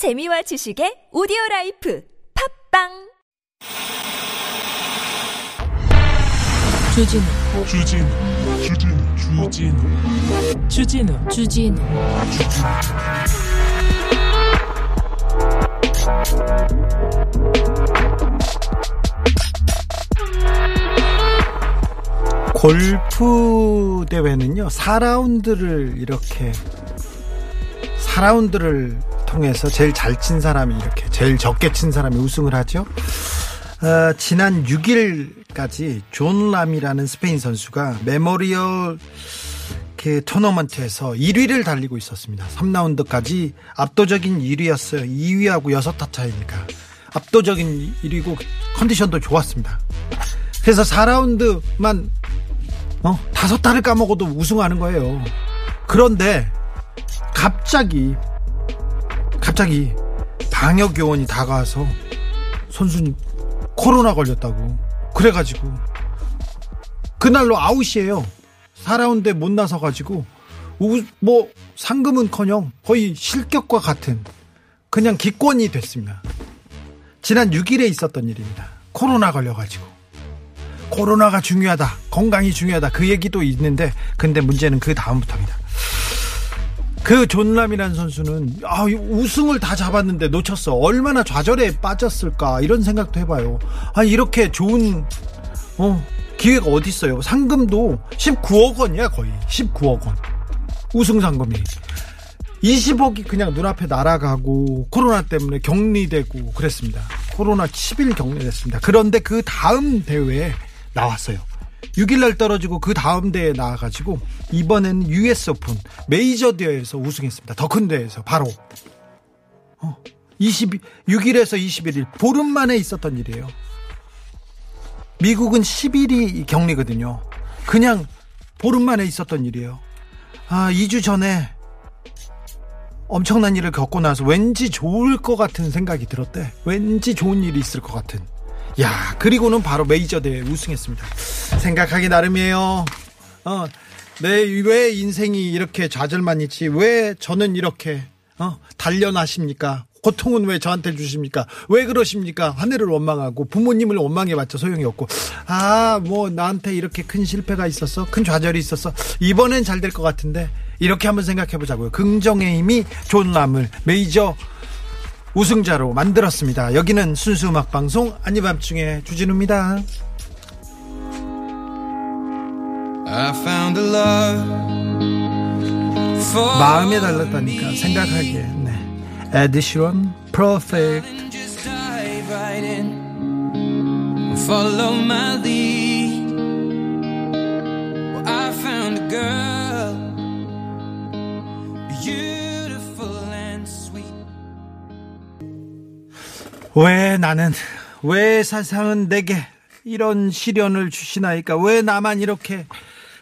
재미와 지식의 오디오 라이프. 팟빵! 주진우. 주진우 주진우 주진우. 주진우 주진우. 골프 대회는요, 4라운드를 이렇게, 4라운드를 통해서 제일 잘 친 사람이 이렇게, 제일 적게 친 사람이 우승을 하죠. 어, 지난 6일까지 존 람이라는 스페인 선수가 메모리얼 그 토너먼트에서 1위를 달리고 있었습니다. 3라운드까지 압도적인 1위였어요. 2위하고 6타 차이니까. 압도적인 1위고 컨디션도 좋았습니다. 그래서 4라운드만 어? 다섯 타를 까먹어도 우승하는 거예요. 그런데 갑자기 갑자기 방역 요원이 다가와서 선수님 코로나 걸렸다고 그래가지고 그날로 아웃이에요. 4라운드에 못 나서 가지고 뭐 상금은커녕 거의 실격과 같은 그냥 기권이 됐습니다. 지난 6일에 있었던 일입니다. 코로나 걸려가지고 코로나가 중요하다. 건강이 중요하다. 그 얘기도 있는데 근데 문제는 그 다음부터입니다. 그 존람이라는 선수는 아, 우승을 다 잡았는데 놓쳤어. 얼마나 좌절에 빠졌을까 이런 생각도 해봐요. 아 이렇게 좋은 어, 기회가 어디 있어요? 상금도 19억 원이야 거의 19억 원. 우승 상금이 20억이 그냥 눈앞에 날아가고 코로나 때문에 격리되고 그랬습니다. 코로나 10일 격리됐습니다. 그런데 그 다음 대회에 나왔어요. 6일날 떨어지고 그 다음 대회에 나와가지고 이번에는 US 오픈 메이저 대회에서 우승했습니다. 더 큰 대회에서 바로 어, 20, 6일에서 21일 보름 만에 있었던 일이에요. 미국은 10일이 격리거든요. 그냥 보름 만에 있었던 일이에요. 아, 2주 전에 엄청난 일을 겪고 나서 왠지 좋을 것 같은 생각이 들었대. 왠지 좋은 일이 있을 것 같은. 야, 그리고는 바로 메이저 대회 우승했습니다. 생각하기 나름이에요. 어, 내 왜 인생이 이렇게 좌절만 있지? 왜 저는 이렇게 어, 단련하십니까? 고통은 왜 저한테 주십니까? 왜 그러십니까? 하늘을 원망하고 부모님을 원망해봤자 소용이 없고 아 뭐 나한테 이렇게 큰 실패가 있었어, 큰 좌절이 있었어. 이번엔 잘 될 것 같은데 이렇게 한번 생각해보자고요. 긍정의 힘이 존 람을 메이저 우승자로 만들었습니다. 여기는 순수 음악 방송 아닌 밤중에 주진우입니다. 마음에 달렸다니까 생각하기에 네. Ed Sheeran Perfect Follow my lead. 왜 나는 왜 세상은 내게 이런 시련을 주시나이까? 왜 나만 이렇게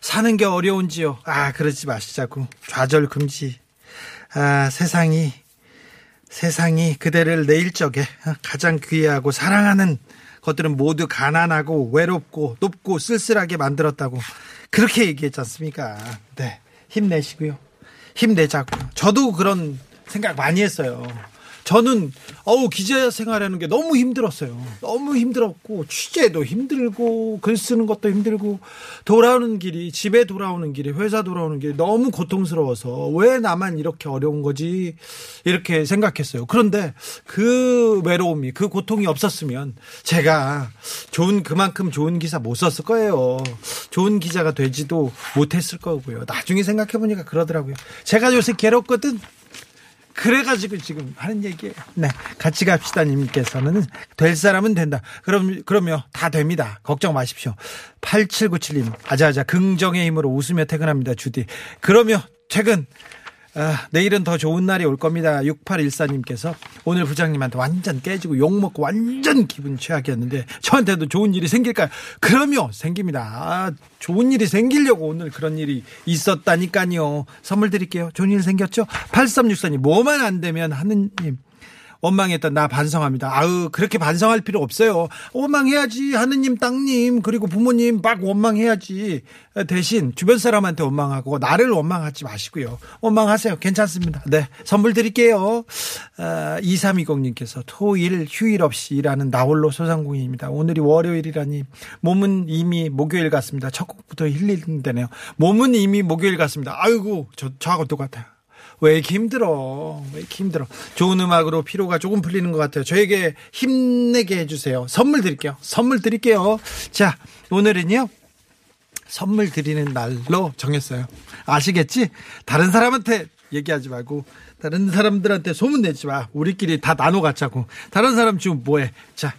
사는 게 어려운지요? 아 그러지 마시자고. 좌절 금지. 아 세상이 세상이 그대를 내일 적에 가장 귀하고 사랑하는 것들은 모두 가난하고 외롭고 높고 쓸쓸하게 만들었다고 그렇게 얘기했지 않습니까? 네. 힘내시고요. 힘내자고요. 저도 그런 생각 많이 했어요 저는 어우 기자 생활하는 게 너무 힘들었어요. 너무 힘들었고 취재도 힘들고 글 쓰는 것도 힘들고 돌아오는 길이 집에 돌아오는 길이 회사 돌아오는 길이 너무 고통스러워서 왜 나만 이렇게 어려운 거지 이렇게 생각했어요. 그런데 그 외로움이 그 고통이 없었으면 제가 좋은 그만큼 좋은 기사 못 썼을 거예요. 좋은 기자가 되지도 못했을 거고요. 나중에 생각해 보니까 그러더라고요. 제가 요새 괴롭거든. 그래가지고 지금 하는 얘기예요. 네. 같이 갑시다 님께서는 될 사람은 된다. 그럼, 그러면 다 됩니다. 걱정 마십시오. 8797님, 아자아자 긍정의 힘으로 웃으며 퇴근합니다. 주디. 그러면 퇴근. 아, 내일은 더 좋은 날이 올 겁니다. 6814님께서 오늘 부장님한테 완전 깨지고 욕먹고 완전 기분 최악이었는데 저한테도 좋은 일이 생길까요? 그럼요, 생깁니다. 아, 좋은 일이 생기려고 오늘 그런 일이 있었다니까요. 선물 드릴게요. 좋은 일 생겼죠? 8364님, 뭐만 안 되면 하느님. 원망했던 나 반성합니다. 아우 그렇게 반성할 필요 없어요. 원망해야지 하느님 땅님 그리고 부모님 막 원망해야지 대신 주변 사람한테 원망하고 나를 원망하지 마시고요. 원망하세요. 괜찮습니다. 네 선물 드릴게요. 아, 2320님께서 토일 휴일 없이 일하는 나홀로 소상공인입니다. 오늘이 월요일이라니 몸은 이미 목요일 같습니다. 첫 곡부터 힐링되네요. 몸은 이미 목요일 같습니다. 아이고 저 저하고 똑같아요. 왜 이렇게 힘들어? 왜 이렇게 힘들어? 좋은 음악으로 피로가 조금 풀리는 것 같아요. 저에게 힘내게 해주세요. 선물 드릴게요. 선물 드릴게요. 자, 오늘은요. 선물 드리는 날로 정했어요. 아시겠지? 다른 사람한테 얘기하지 말고 다른 사람들한테 소문 내지 마. 우리끼리 다 나눠 갖자고. 다른 사람 지금 뭐해? 자,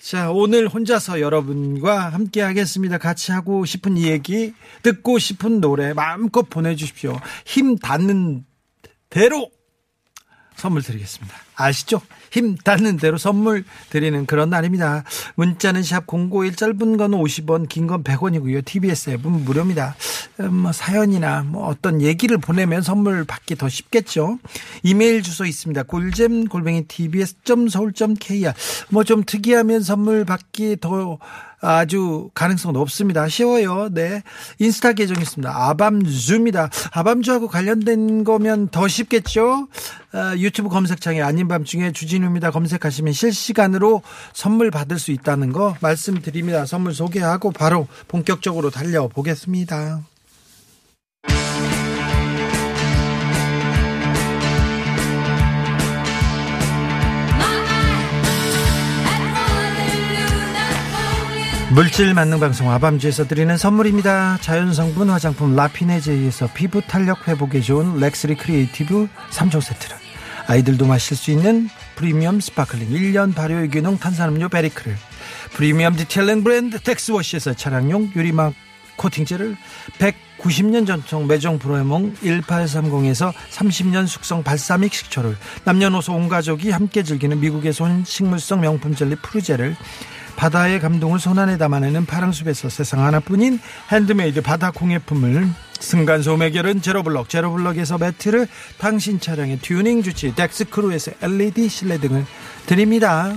자, 오늘 혼자서 여러분과 함께 하겠습니다. 같이 하고 싶은 얘기, 듣고 싶은 노래 마음껏 보내주십시오. 힘 닿는 대로 선물 드리겠습니다. 아시죠? 힘 닿는 대로 선물 드리는 그런 날입니다. 문자는 샵051 짧은 건 50원, 긴 건 100원이고요. TBS 앱은 무료입니다. 음, 뭐 사연이나 뭐 어떤 얘기를 보내면 선물 받기 더 쉽겠죠. 이메일 주소 있습니다. 꿀잼 골뱅이 tbs.서울.kr 뭐 좀 특이하면 선물 받기 더 아주 가능성 높습니다. 쉬워요. 네. 인스타 계정 있습니다. 아밤주입니다. 아밤주하고 관련된 거면 더 쉽겠죠? 아, 유튜브 검색창에 아닌 밤 중에 주진우입니다. 검색하시면 실시간으로 선물 받을 수 있다는 거 말씀드립니다. 선물 소개하고 바로 본격적으로 달려보겠습니다. 물질 만능 방송 아밤주에서 드리는 선물입니다. 자연 성분 화장품 라피네제이에서 피부 탄력 회복에 좋은 렉스리 크리에이티브 3종 세트를 아이들도 마실 수 있는 프리미엄 sparkling 1년 발효 유기농 탄산음료 베리크를 프리미엄 detailing 브랜드 텍스워시에서 차량용 유리막 코팅제를 190년 전통 메종 브레몽 1830에서 30년 숙성 발사믹 식초를 남녀노소 온 가족이 함께 즐기는 미국에서 온 식물성 명품 젤리 푸르제를 바다의 감동을 손안에 담아내는 파랑숲에서 세상 하나뿐인 핸드메이드 바다 공예품을 층간소음 해결은 제로블럭 제로블럭에서 매트를 당신 차량의 튜닝 주치의 덱스크루에서 LED 실내 등을 드립니다.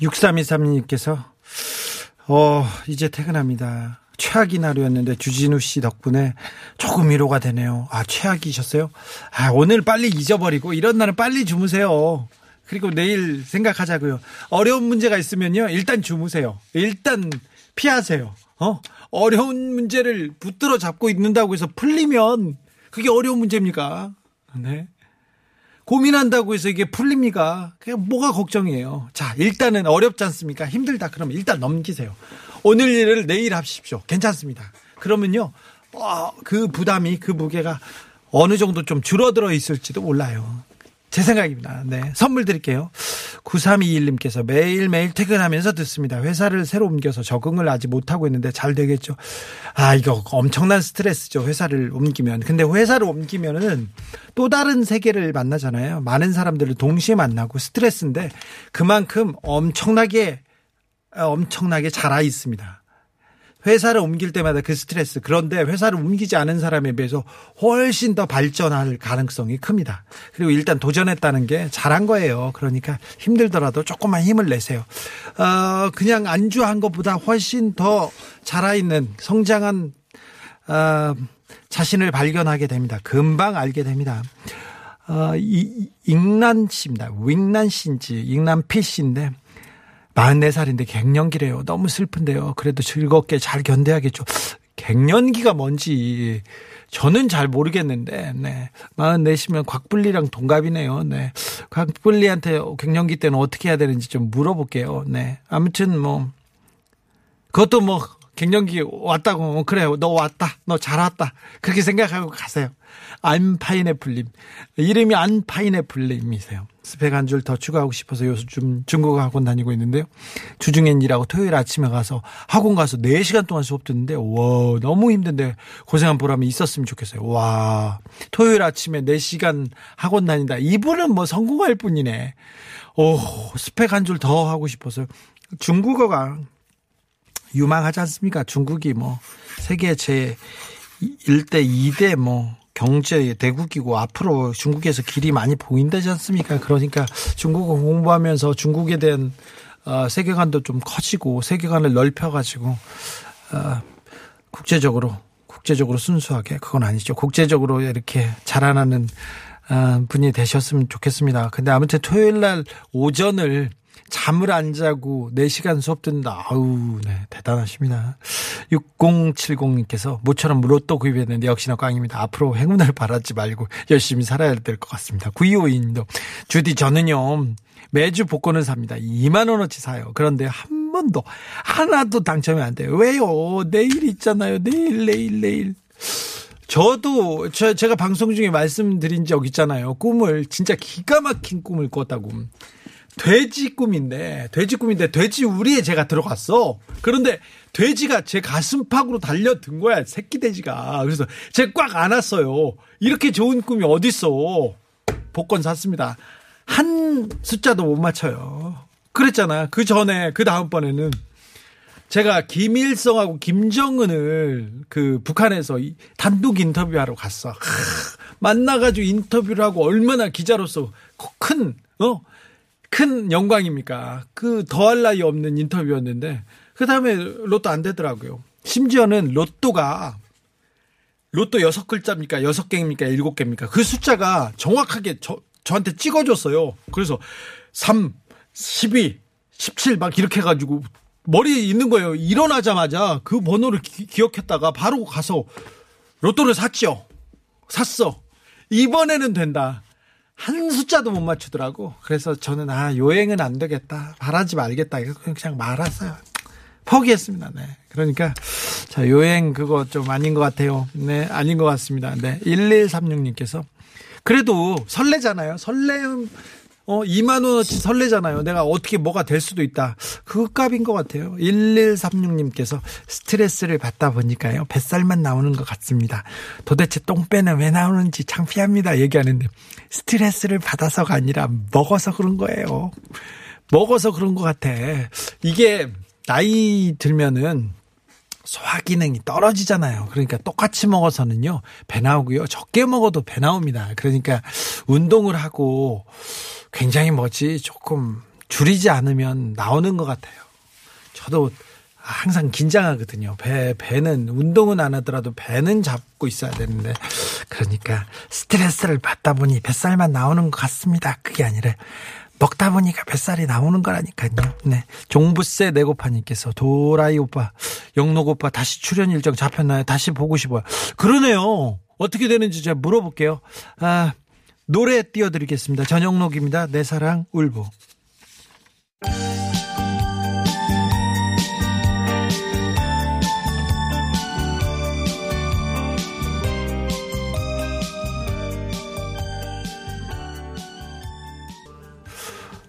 6323님께서 어 이제 퇴근합니다. 최악인 하루였는데 주진우 씨 덕분에 조금 위로가 되네요. 아 최악이셨어요? 아 오늘 빨리 잊어버리고 이런 날은 빨리 주무세요. 그리고 내일 생각하자고요. 어려운 문제가 있으면요 일단 주무세요. 일단 피하세요. 어 어려운 문제를 붙들어 잡고 있는다고 해서 풀리면 그게 어려운 문제입니까? 네. 고민한다고 해서 이게 풀립니까? 그냥 뭐가 걱정이에요. 자, 일단은 어렵지 않습니까? 힘들다. 그러면 일단 넘기세요. 오늘 일을 내일 하십시오. 괜찮습니다. 그러면요, 어, 그 부담이, 그 무게가 어느 정도 좀 줄어들어 있을지도 몰라요. 제 생각입니다. 네. 선물 드릴게요. 9321님께서 매일매일 퇴근하면서 듣습니다. 회사를 새로 옮겨서 적응을 아직 못하고 있는데 잘 되겠죠. 아, 이거 엄청난 스트레스죠. 회사를 옮기면. 근데 회사를 옮기면은 또 다른 세계를 만나잖아요. 많은 사람들을 동시에 만나고 스트레스인데 그만큼 엄청나게, 어, 엄청나게 자라 있습니다. 회사를 옮길 때마다 그 스트레스. 그런데 회사를 옮기지 않은 사람에 비해서 훨씬 더 발전할 가능성이 큽니다. 그리고 일단 도전했다는 게 잘한 거예요. 그러니까 힘들더라도 조금만 힘을 내세요. 어, 그냥 안주한 것보다 훨씬 더 자라있는 성장한, 어, 자신을 발견하게 됩니다. 금방 알게 됩니다. 어, 이, 익난 씨입니다. 윙난 씨인지, 익난 피 씨인데, 44살인데 갱년기래요. 너무 슬픈데요. 그래도 즐겁게 잘 견뎌야겠죠. 갱년기가 뭔지 저는 잘 모르겠는데, 네. 44시면 곽불리랑 동갑이네요. 네. 곽불리한테 갱년기 때는 어떻게 해야 되는지 좀 물어볼게요. 네. 아무튼 뭐, 그것도 뭐 갱년기 왔다고 어, 그래 너 왔다 너 잘 왔다 그렇게 생각하고 가세요. 안파인애플님 이름이 안파인애플님이세요. 스펙 한 줄 더 추가하고 싶어서 요즘 중국어 학원 다니고 있는데요. 주중엔 일하고 토요일 아침에 가서 학원 가서 4시간 동안 수업 듣는데 와 너무 힘든데 고생한 보람이 있었으면 좋겠어요. 와 토요일 아침에 4시간 학원 다닌다. 이분은 뭐 성공할 뿐이네. 오 스펙 한 줄 더 하고 싶어서 중국어가 유망하지 않습니까? 중국이 뭐 세계 제 1대 2대 뭐 경제 대국이고 앞으로 중국에서 길이 많이 보인다지 않습니까? 그러니까 중국어 공부하면서 중국에 대한 어, 세계관도 좀 커지고 세계관을 넓혀가지고 어, 국제적으로 국제적으로 순수하게 그건 아니죠. 국제적으로 이렇게 자라나는 어, 분이 되셨으면 좋겠습니다. 근데 아무튼 토요일 날 오전을 잠을 안 자고 4시간 수업 듣는다. 아우, 네, 대단하십니다. 6070님께서 모처럼 로또 구입했는데 역시나 꽝입니다. 앞으로 행운을 바라지 말고 열심히 살아야 될 것 같습니다. 9252님도 주디 저는요 매주 복권을 삽니다. 2만 원어치 사요. 그런데 한 번도 하나도 당첨이 안 돼요. 왜요? 내일 있잖아요. 내일 내일 내일. 저도 저 제가 방송 중에 말씀드린 적 있잖아요. 꿈을 진짜 기가 막힌 꿈을 꿨다고. 돼지 꿈인데 돼지 꿈인데 돼지 우리에 제가 들어갔어. 그런데 돼지가 제 가슴팍으로 달려든 거야 새끼 돼지가. 그래서 제가 꽉 안았어요. 이렇게 좋은 꿈이 어딨어. 복권 샀습니다. 한 숫자도 못 맞춰요. 그랬잖아. 그 전에 그 다음번에는 제가 김일성하고 김정은을 그 북한에서 단독 인터뷰하러 갔어. 하, 만나가지고 인터뷰를 하고 얼마나 기자로서 큰, 어? 큰 영광입니까? 그 더할 나위 없는 인터뷰였는데, 그 다음에 로또 안 되더라고요. 심지어는 로또가, 로또 여섯 글자입니까? 여섯 개입니까? 일곱 개입니까? 그 숫자가 정확하게 저, 저한테 찍어줬어요. 그래서 3, 12, 17 막 이렇게 해가지고 머리에 있는 거예요. 일어나자마자 그 번호를 기, 기억했다가 바로 가서 로또를 샀죠. 샀어. 이번에는 된다. 한 숫자도 못 맞추더라고. 그래서 저는 아 여행은 안 되겠다. 바라지 말겠다. 그냥 말았어요. 포기했습니다. 네. 그러니까 자 여행 그거 좀 아닌 것 같아요. 네, 아닌 것 같습니다. 네, 1136님께서 그래도 설레잖아요. 설렘 어, 2만 원어치 설레잖아요. 내가 어떻게 뭐가 될 수도 있다. 그 값인 것 같아요. 1136님께서 스트레스를 받다 보니까요. 뱃살만 나오는 것 같습니다. 도대체 똥배는 왜 나오는지 창피합니다. 얘기하는데 스트레스를 받아서가 아니라 먹어서 그런 거예요. 먹어서 그런 것 같아. 이게 나이 들면은 소화 기능이 떨어지잖아요. 그러니까 똑같이 먹어서는요, 배 나오고요. 적게 먹어도 배 나옵니다. 그러니까 운동을 하고 굉장히 뭐지, 조금 줄이지 않으면 나오는 것 같아요. 저도 항상 긴장하거든요. 배, 배는, 운동은 안 하더라도 배는 잡고 있어야 되는데. 그러니까 스트레스를 받다 보니 뱃살만 나오는 것 같습니다. 그게 아니라 먹다 보니까 뱃살이 나오는 거라니까요. 네. 종부세 내고파님께서 도라이 오빠, 영록 오빠 다시 출연 일정 잡혔나요? 다시 보고 싶어요. 그러네요. 어떻게 되는지 제가 물어볼게요. 아, 노래 띄워드리겠습니다. 전영록입니다. 내 사랑 울보.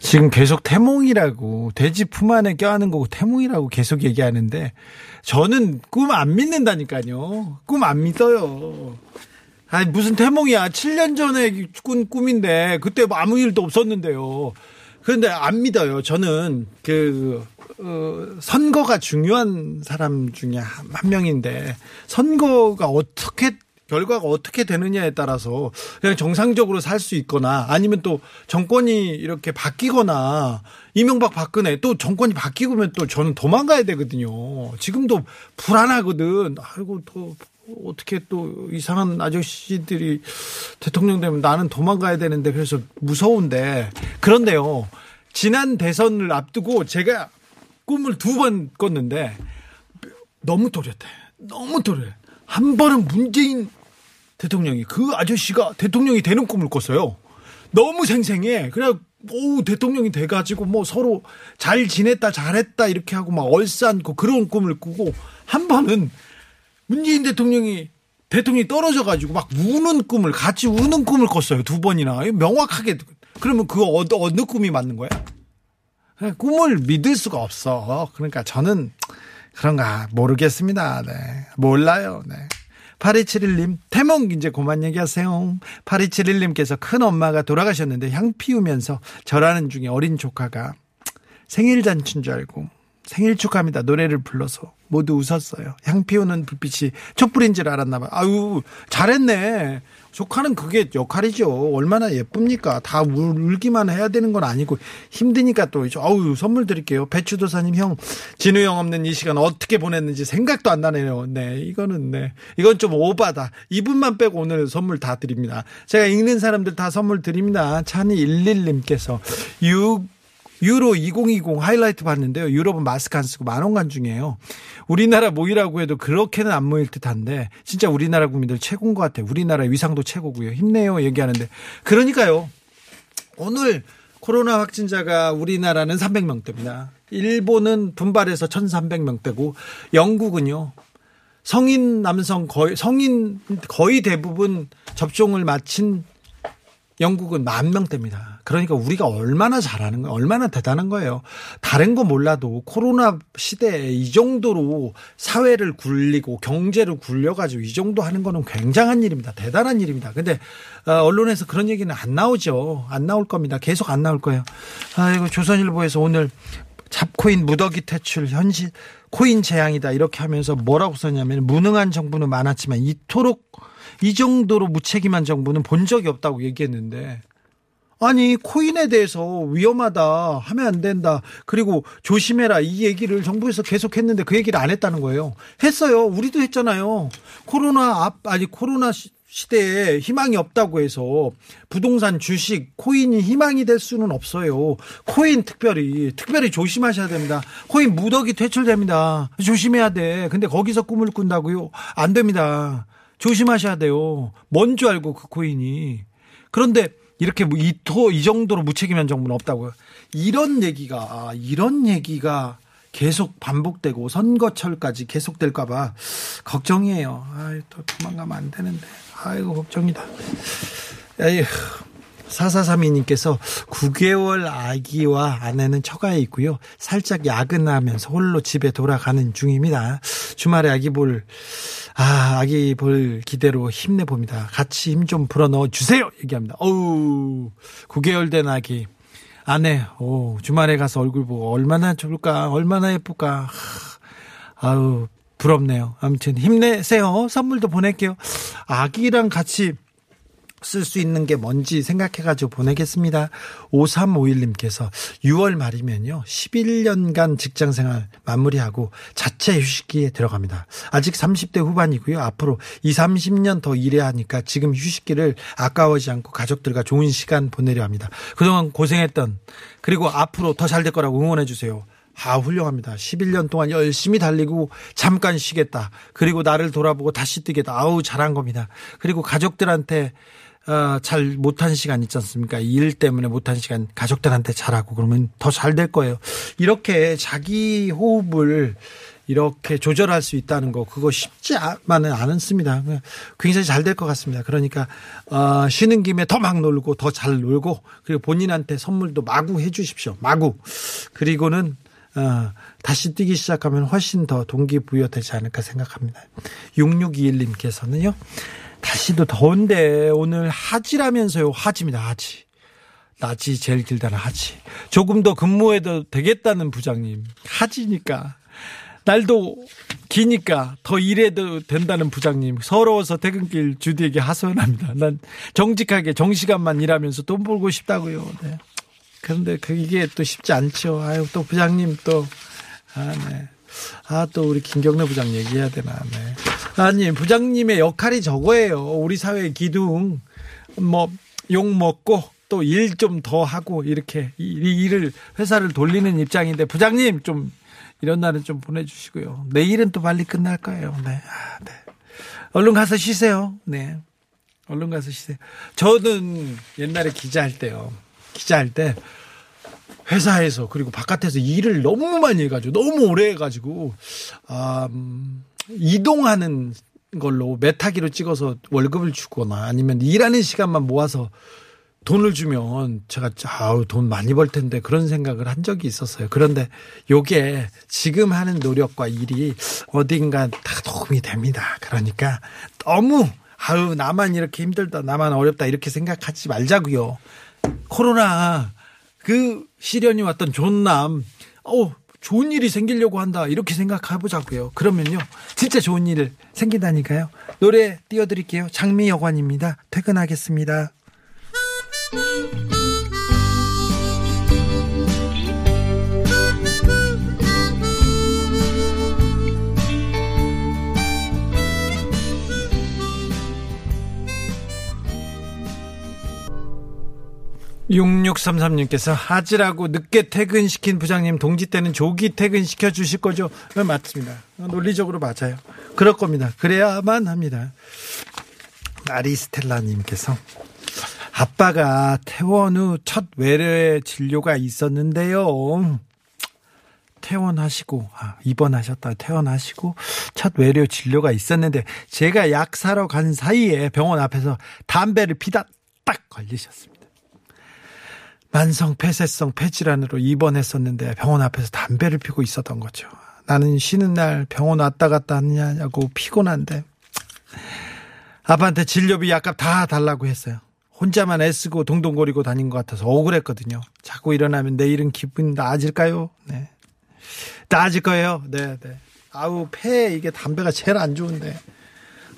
지금 계속 태몽이라고 돼지 품 안에 껴안는 거고 태몽이라고 계속 얘기하는데 저는 꿈 안 믿는다니까요. 꿈 안 믿어요. 아니 무슨 태몽이야. 7년 전에 꾼 꿈인데 그때 뭐 아무 일도 없었는데요. 그런데 안 믿어요. 저는 그 어, 선거가 중요한 사람 중에 한, 한 명인데 선거가 어떻게 결과가 어떻게 되느냐에 따라서 그냥 정상적으로 살 수 있거나 아니면 또 정권이 이렇게 바뀌거나 이명박 박근혜 또 정권이 바뀌면 또 저는 도망가야 되거든요. 지금도 불안하거든. 아이고 또 어떻게 또 이상한 아저씨들이 대통령 되면 나는 도망가야 되는데 그래서 무서운데 그런데요. 지난 대선을 앞두고 제가 꿈을 두 번 꿨는데 너무 또렷해. 너무 또렷해. 한 번은 문재인 대통령이 그 아저씨가 대통령이 되는 꿈을 꿨어요. 너무 생생해. 그래 오 대통령이 돼가지고 뭐 서로 잘 지냈다 잘했다 이렇게 하고 막 얼싸안고 그런 꿈을 꾸고 한 번은 문재인 대통령이 대통령이 떨어져가지고 막 우는 꿈을 같이 우는 꿈을 꿨어요 두 번이나 명확하게 그러면 그 어느, 어느 꿈이 맞는 거야? 그냥 꿈을 믿을 수가 없어. 그러니까 저는 그런가 모르겠습니다. 네. 몰라요. 네. 8271님, 태몽 이제 그만 얘기하세요. 8271님께서 큰 엄마가 돌아가셨는데 향 피우면서 절하는 중에 어린 조카가 생일 잔치인 줄 알고 생일 축하합니다. 노래를 불러서 모두 웃었어요. 향 피우는 불빛이 촛불인 줄 알았나 봐요. 아유, 잘했네. 조카는 그게 역할이죠. 얼마나 예쁩니까? 다 울기만 해야 되는 건 아니고 힘드니까 또 아우 선물 드릴게요. 배추도사님 형 진우 형 없는 이 시간 어떻게 보냈는지 생각도 안 나네요. 네, 이거는 네 이건 좀 오바다. 이분만 빼고 오늘 선물 다 드립니다. 제가 읽는 사람들 다 선물 드립니다. 찬이 11님께서 6 유로 2020 하이라이트 봤는데요. 유럽은 마스크 안 쓰고 만원간 중이에요. 우리나라 모이라고 해도 그렇게는 안 모일 듯한데 진짜 우리나라 국민들 최고인 것 같아요. 우리나라 위상도 최고고요. 힘내요 얘기하는데 그러니까요. 오늘 코로나 확진자가 우리나라는 300명대입니다. 일본은 분발해서 1,300명대고 영국은요. 성인 남성 거의 성인 거의 대부분 접종을 마친 영국은 만 명대입니다. 그러니까 우리가 얼마나 잘하는 거예요. 얼마나 대단한 거예요. 다른 거 몰라도 코로나 시대에 이 정도로 사회를 굴리고 경제를 굴려가지고 이 정도 하는 거는 굉장한 일입니다. 대단한 일입니다. 근데 어, 언론에서 그런 얘기는 안 나오죠. 안 나올 겁니다. 계속 안 나올 거예요. 아이고 조선일보에서 오늘 잡코인 무더기 퇴출 현실 코인 재앙이다 이렇게 하면서 뭐라고 썼냐면 무능한 정부는 많았지만 이토록 이 정도로 무책임한 정부는 본 적이 없다고 얘기했는데 아니 코인에 대해서 위험하다 하면 안 된다. 그리고 조심해라. 이 얘기를 정부에서 계속 했는데 그 얘기를 안 했다는 거예요. 했어요. 우리도 했잖아요. 코로나 앞 아니 코로나 시대에 희망이 없다고 해서 부동산 주식 코인이 희망이 될 수는 없어요. 코인 특별히 특별히 조심하셔야 됩니다. 코인 무더기 퇴출됩니다. 조심해야 돼. 근데 거기서 꿈을 꾼다고요? 안 됩니다. 조심하셔야 돼요. 뭔 줄 알고 그 코인이. 그런데 이렇게 뭐 이토 이 정도로 무책임한 정부는 없다고요. 이런 얘기가 이런 얘기가 계속 반복되고 선거철까지 계속될까봐 걱정이에요. 아유 또 도망가면 안 되는데. 아이고 걱정이다. 에휴. 4432님께서 9개월 아기와 아내는 처가에 있고요. 살짝 야근하면서 홀로 집에 돌아가는 중입니다. 주말에 아기 볼, 아, 아기 볼 기대로 힘내봅니다. 같이 힘 좀 불어넣어 주세요! 얘기합니다. 어우, 9개월 된 아기. 아내, 오, 주말에 가서 얼굴 보고 얼마나 좋을까, 얼마나 예쁠까. 아우, 부럽네요. 아무튼 힘내세요. 선물도 보낼게요. 아기랑 같이 쓸 수 있는 게 뭔지 생각해가지고 보내겠습니다. 5351님께서 6월 말이면요. 11년간 직장 생활 마무리하고 자체 휴식기에 들어갑니다. 아직 30대 후반이고요. 앞으로 2, 30년 더 일해야 하니까 지금 휴식기를 아까워하지 않고 가족들과 좋은 시간 보내려 합니다. 그동안 고생했던 그리고 앞으로 더 잘 될 거라고 응원해 주세요. 아, 훌륭합니다. 11년 동안 열심히 달리고 잠깐 쉬겠다. 그리고 나를 돌아보고 다시 뛰겠다. 아우, 잘한 겁니다. 그리고 가족들한테 어, 잘 못한 시간 있지 않습니까? 일 때문에 못한 시간 가족들한테 잘하고 그러면 더 잘 될 거예요. 이렇게 자기 호흡을 이렇게 조절할 수 있다는 거 그거 쉽지만은 않습니다. 굉장히 잘 될 것 같습니다. 그러니까 어, 쉬는 김에 더 막 놀고 더 잘 놀고 그리고 본인한테 선물도 마구 해주십시오. 마구 그리고는 어, 다시 뛰기 시작하면 훨씬 더 동기부여되지 않을까 생각합니다. 6621님께서는요. 다시도 더운데 오늘 하지라면서요. 하지입니다. 하지. 낮이 제일 길다는 하지. 조금 더 근무해도 되겠다는 부장님. 하지니까. 날도 기니까 더 일해도 된다는 부장님. 서러워서 퇴근길 주디에게 하소연합니다. 난 정직하게 정시간만 일하면서 돈 벌고 싶다고요. 네. 그런데 그게 또 쉽지 않죠. 아유, 또 부장님 또, 아, 네. 아, 또 우리 김경래 부장 얘기해야 되나, 네. 아니, 부장님의 역할이 저거예요. 우리 사회의 기둥. 뭐, 욕 먹고 또 일 좀 더 하고 이렇게 이 일을 회사를 돌리는 입장인데 부장님 좀 이런 날은 좀 보내주시고요. 내일은 또 빨리 끝날 거예요. 네. 아, 네. 얼른 가서 쉬세요. 네. 얼른 가서 쉬세요. 저는 옛날에 기자할 때요. 기자할 때 회사에서 그리고 바깥에서 일을 너무 많이 해가지고 너무 오래 해가지고 아, 음, 이동하는 걸로 메타기로 찍어서 월급을 주거나 아니면 일하는 시간만 모아서 돈을 주면 제가 아우 돈 많이 벌 텐데 그런 생각을 한 적이 있었어요. 그런데 요게 지금 하는 노력과 일이 어딘가 다 도움이 됩니다. 그러니까 너무 아우 나만 이렇게 힘들다 나만 어렵다 이렇게 생각하지 말자고요. 코로나 그 시련이 왔던 존남 어 좋은 일이 생기려고 한다 이렇게 생각해 보자고요. 그러면요 진짜 좋은 일 생긴다니까요. 노래 띄워드릴게요. 장미 여관입니다. 퇴근하겠습니다. 6633님께서 하지라고 늦게 퇴근시킨 부장님 동지 때는 조기 퇴근시켜 주실 거죠? 네, 맞습니다. 논리적으로 맞아요. 그럴 겁니다. 그래야만 합니다. 아리스텔라님께서 아빠가 퇴원 후 첫 외래 진료가 있었는데요. 퇴원하시고 아, 입원하셨다 퇴원하시고 첫 외래 진료가 있었는데 제가 약 사러 간 사이에 병원 앞에서 담배를 피다 딱 걸리셨습니다. 만성 폐쇄성 폐질환으로 입원했었는데 병원 앞에서 담배를 피고 있었던 거죠. 나는 쉬는 날 병원 왔다 갔다 하냐고 피곤한데 아빠한테 진료비 약값 다 달라고 했어요. 혼자만 애쓰고 동동거리고 다닌 것 같아서 억울했거든요. 자꾸 일어나면 내일은 기분 나아질까요? 네. 나아질 거예요. 네, 네. 아우, 폐, 이게 담배가 제일 안 좋은데.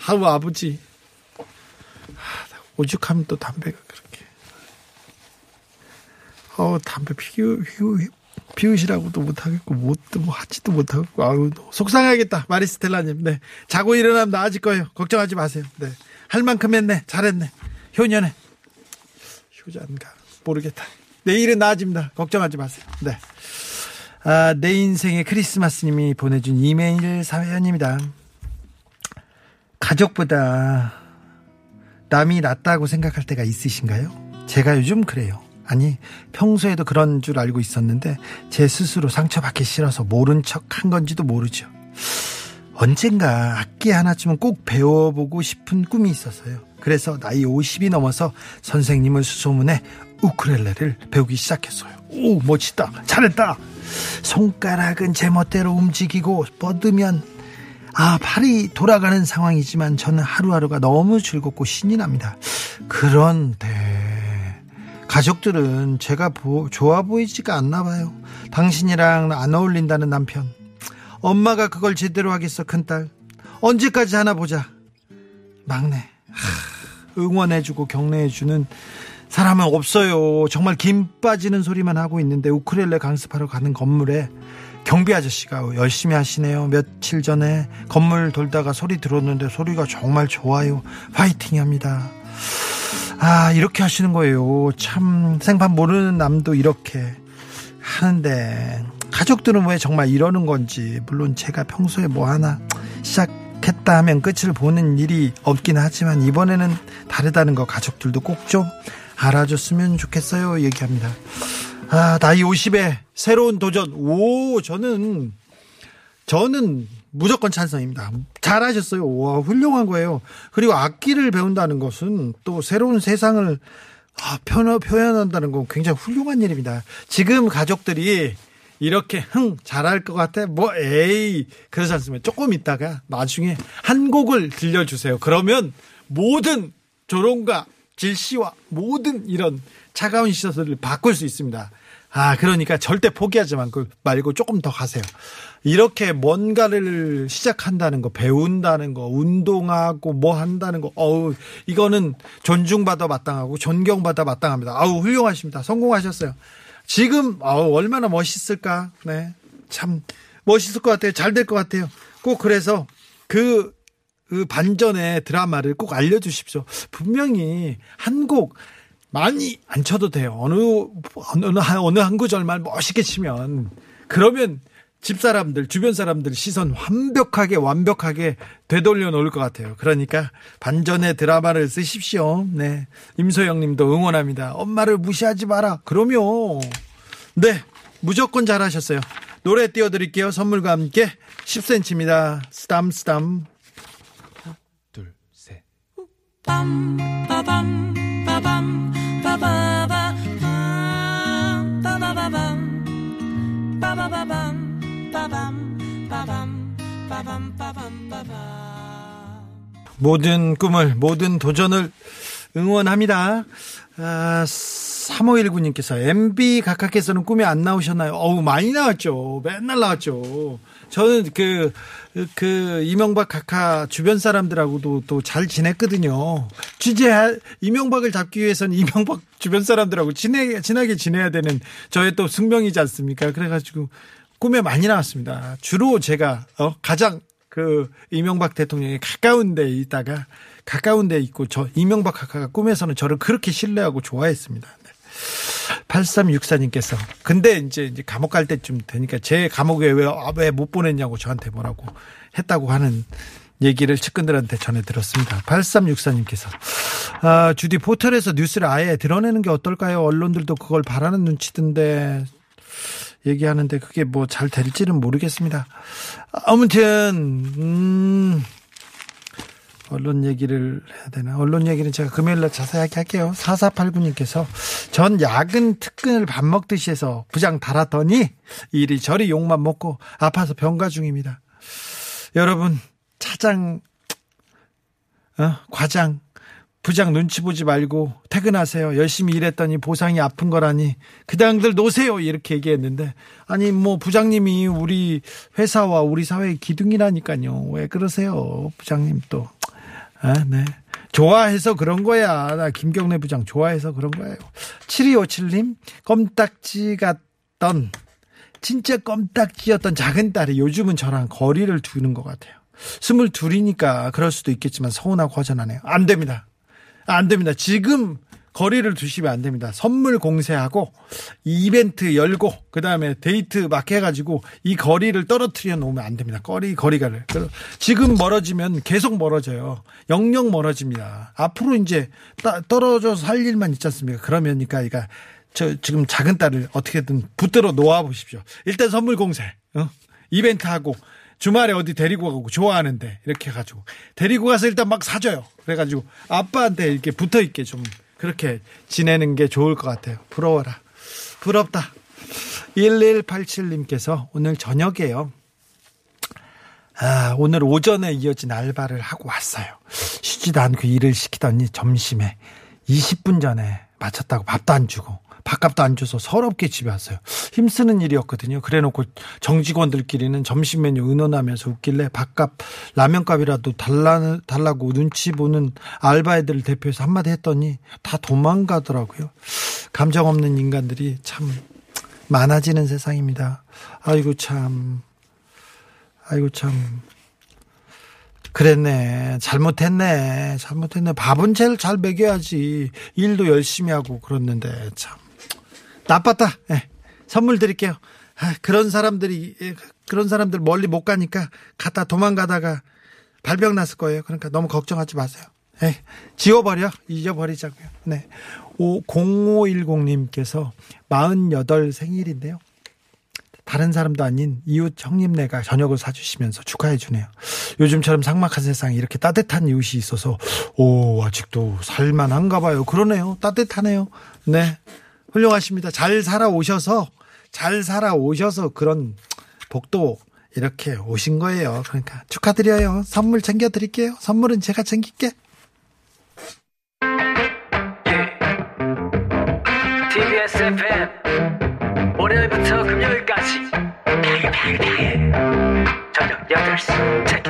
아우, 아버지. 오죽하면 또 담배가 그렇게. 어 담배 피우, 피우, 피우시라고도 못하겠고, 못도 뭐 하지도 못하겠고, 아우, 속상하겠다. 마리스텔라님. 네. 자고 일어나면 나아질 거예요. 걱정하지 마세요. 네. 할 만큼 했네. 잘했네. 효년에. 효자인가 모르겠다. 내일은 나아집니다. 걱정하지 마세요. 네. 아, 내 인생의 크리스마스님이 보내준 이메일 사연입니다. 가족보다 남이 낫다고 생각할 때가 있으신가요? 제가 요즘 그래요. 아니, 평소에도 그런 줄 알고 있었는데 제 스스로 상처받기 싫어서 모른 척 한 건지도 모르죠. 언젠가 악기 하나쯤은 꼭 배워보고 싶은 꿈이 있었어요. 그래서 나이 50이 넘어서 선생님을 수소문해 우크렐레를 배우기 시작했어요. 오, 멋지다. 잘했다. 손가락은 제멋대로 움직이고 뻗으면 아, 팔이 돌아가는 상황이지만 저는 하루하루가 너무 즐겁고 신이 납니다. 그런데 가족들은 제가 보, 좋아 보이지가 않나 봐요. 당신이랑 안 어울린다는 남편. 엄마가 그걸 제대로 하겠어, 큰딸. 언제까지 하나 보자. 막내. 응원해주고 격려해주는 사람은 없어요. 정말 김 빠지는 소리만 하고 있는데 우크렐레 강습하러 가는 건물에 경비 아저씨가 열심히 하시네요. 며칠 전에 건물 돌다가 소리 들었는데 소리가 정말 좋아요. 파이팅 합니다. 아, 이렇게 하시는 거예요. 참, 생판 모르는 남도 이렇게 하는데, 가족들은 왜 정말 이러는 건지, 물론 제가 평소에 뭐 하나 시작, 했다 하면 끝을 보는 일이 없긴 하지만 이번에는 다르다는 거 가족들도 꼭 좀 알아줬으면 좋겠어요. 얘기합니다. 아 나이 50에 새로운 도전. 오 저는 저는 무조건 찬성입니다. 잘하셨어요. 와 훌륭한 거예요. 그리고 악기를 배운다는 것은 또 새로운 세상을 아, 표현, 표현한다는 건 굉장히 훌륭한 일입니다. 지금 가족들이 이렇게 흥 잘할 것 같아? 뭐 에이 그러지 않습니다 조금 있다가 나중에 한 곡을 들려주세요. 그러면 모든 조롱과 질시와 모든 이런 차가운 시선을 바꿀 수 있습니다. 아 그러니까 절대 포기하지 말고 조금 더 가세요 이렇게 뭔가를 시작한다는 거 배운다는 거 운동하고 뭐 한다는 거 어우 이거는 존중받아 마땅하고 존경받아 마땅합니다 아우 훌륭하십니다 성공하셨어요 지금 어, 얼마나 멋있을까? 네, 참 멋있을 것 같아요. 잘 될 것 같아요. 꼭 그래서 그, 그 반전의 드라마를 꼭 알려주십시오. 분명히 한 곡 많이 안 쳐도 돼요. 어느 어느 어느 한 구절만 멋있게 치면 그러면 집사람들, 주변 사람들 시선 완벽하게, 완벽하게 되돌려 놓을 것 같아요. 그러니까 반전의 드라마를 쓰십시오. 네. 임소영 님도 응원합니다. 엄마를 무시하지 마라. 그럼요. 네. 무조건 잘하셨어요. 노래 띄워드릴게요. 선물과 함께 10cm입니다. 스담, 스담. 하나, 둘, 셋. 빰 빠밤 빠밤 빠바 모든 꿈을, 모든 도전을 응원합니다. 아, 3519님께서 MB 각하께서는 꿈에 안 나오셨나요? 어우, 많이 나왔죠. 맨날 나왔죠. 저는 그, 그, 이명박 각하 주변 사람들하고도 또 잘 지냈거든요. 취재, 이명박을 잡기 위해서는 이명박 주변 사람들하고 친하게, 친하게 지내야 되는 저의 또 숙명이지 않습니까? 그래가지고 꿈에 많이 나왔습니다. 주로 제가, 어, 가장 그 이명박 대통령이 가까운 데 있다가 가까운 데 있고 저 이명박 각하가 꿈에서는 저를 그렇게 신뢰하고 좋아했습니다. 네. 8364님께서 근데 이제 이제 감옥 갈 때쯤 되니까 제 감옥에 왜 왜 못 보냈냐고 저한테 뭐라고 했다고 하는 얘기를 측근들한테 전해 들었습니다. 8364님께서 아, 주디 포털에서 뉴스를 아예 드러내는 게 어떨까요? 언론들도 그걸 바라는 눈치던데 얘기하는데 그게 뭐 잘 될지는 모르겠습니다. 아무튼 음 언론 얘기를 해야 되나? 언론 얘기는 제가 금요일날 자세하게 할게요. 4489님께서 전 야근 특근을 밥 먹듯이 해서 부장 달았더니 이리저리 욕만 먹고 아파서 병가 중입니다. 여러분 차장 어? 과장 부장 눈치 보지 말고 퇴근하세요. 열심히 일했더니 보상이 아픈 거라니 그당들 놓으세요. 이렇게 얘기했는데 아니 뭐 부장님이 우리 회사와 우리 사회의 기둥이라니까요. 왜 그러세요? 부장님 또. 아, 네. 좋아해서 그런 거야. 나 김경래 부장 좋아해서 그런 거예요. 7257님 껌딱지 같던 진짜 껌딱지였던 작은 딸이 요즘은 저랑 거리를 두는 것 같아요. 스물둘이니까 그럴 수도 있겠지만 서운하고 허전하네요. 안 됩니다. 안 됩니다. 지금 거리를 두시면 안 됩니다. 선물 공세하고 이벤트 열고 그다음에 데이트 막 해가지고 이 거리를 떨어뜨려 놓으면 안 됩니다. 거리 거리가를 지금 멀어지면 계속 멀어져요. 영영 멀어집니다. 앞으로 이제 떨어져서 살 일만 있지 않습니까? 그러면니까 이가 저 지금 작은 딸을 어떻게든 붙들어 놓아 보십시오. 일단 선물 공세, 어? 이벤트 하고 주말에 어디 데리고 가고 좋아하는데 이렇게 해가지고 데리고 가서 일단 막 사줘요. 그래가지고 아빠한테 이렇게 붙어 있게 좀 그렇게 지내는 게 좋을 것 같아요. 부러워라. 부럽다. 1187님께서 오늘 저녁에요. 아, 오늘 오전에 이어진 알바를 하고 왔어요. 쉬지도 않고 일을 시키더니 점심에 20분 전에 마쳤다고 밥도 안 주고 밥값도 안 줘서 서럽게 집에 왔어요. 힘쓰는 일이었거든요. 그래 놓고 정직원들끼리는 점심 메뉴 의논하면서 웃길래 밥값, 라면값이라도 달라, 달라고 눈치 보는 알바애들을 대표해서 한마디 했더니 다 도망가더라고요. 감정 없는 인간들이 참 많아지는 세상입니다. 아이고 참. 아이고 참. 그랬네. 잘못했네. 잘못했네. 밥은 제일 잘 먹여야지. 일도 열심히 하고 그랬는데 참. 나빴다. 네. 선물 드릴게요. 아, 그런 사람들이 예, 그런 사람들 멀리 못 가니까 갔다 도망가다가 발병 났을 거예요. 그러니까 너무 걱정하지 마세요. 네. 지워버려 잊어버리자고요. 네. 0510님께서 48 생일인데요. 다른 사람도 아닌 이웃 형님네가 저녁을 사주시면서 축하해 주네요. 요즘처럼 삭막한 세상에 이렇게 따뜻한 이웃이 있어서 오 아직도 살만한가 봐요. 그러네요. 따뜻하네요. 네. 훌륭하십니다. 잘 살아오셔서, 잘 살아오셔서 그런 복도 이렇게 오신 거예요. 그러니까 축하드려요. 선물 챙겨 드릴게요. 선물은 제가 챙길게. TBS FM 월요일부터 금요일까지 저녁 8시 체크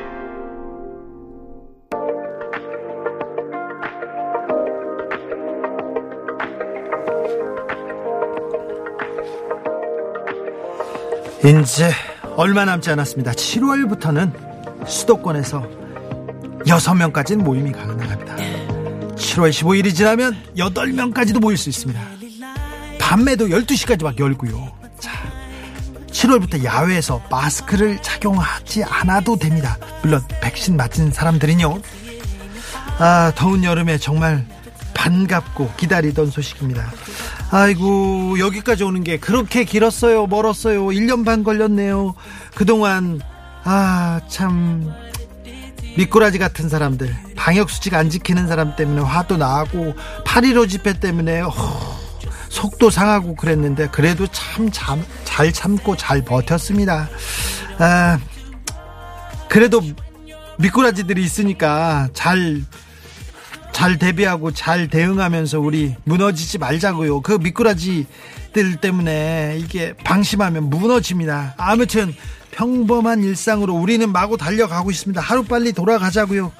이제 얼마 남지 않았습니다. 7월부터는 수도권에서 6명까지는 모임이 가능합니다. 7월 15일이 지나면 8명까지도 모일 수 있습니다. 밤에도 12시까지 막 열고요. 자, 7월부터 야외에서 마스크를 착용하지 않아도 됩니다. 물론 백신 맞은 사람들은요. 아, 더운 여름에 정말 반갑고 기다리던 소식입니다. 아이고, 여기까지 오는 게 그렇게 길었어요. 멀었어요. 1년 반 걸렸네요. 그동안, 아, 참, 미꾸라지 같은 사람들, 방역수칙 안 지키는 사람 때문에 화도 나고, 8.15 집회 때문에, 어, 속도 상하고 그랬는데, 그래도 참, 참, 잘 참고 잘 버텼습니다. 아, 그래도 미꾸라지들이 있으니까 잘, 잘 대비하고 잘 대응하면서 우리 무너지지 말자고요. 그 미꾸라지들 때문에 이게 방심하면 무너집니다. 아무튼 평범한 일상으로 우리는 마구 달려가고 있습니다. 하루 빨리 돌아가자고요.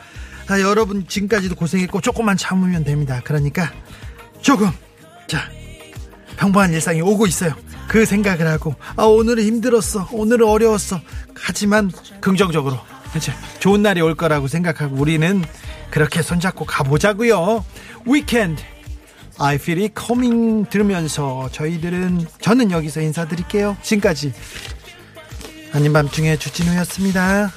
아, 여러분 지금까지도 고생했고 조금만 참으면 됩니다. 그러니까 조금 자 평범한 일상이 오고 있어요. 그 생각을 하고 아 오늘은 힘들었어. 오늘은 어려웠어. 하지만 긍정적으로 그렇죠. 좋은 날이 올 거라고 생각하고 우리는 그렇게 손잡고 가보자고요. 위켄드 I feel it coming 들으면서 저희들은 저는 여기서 인사드릴게요. 지금까지 아닌 밤중에 주진우였습니다.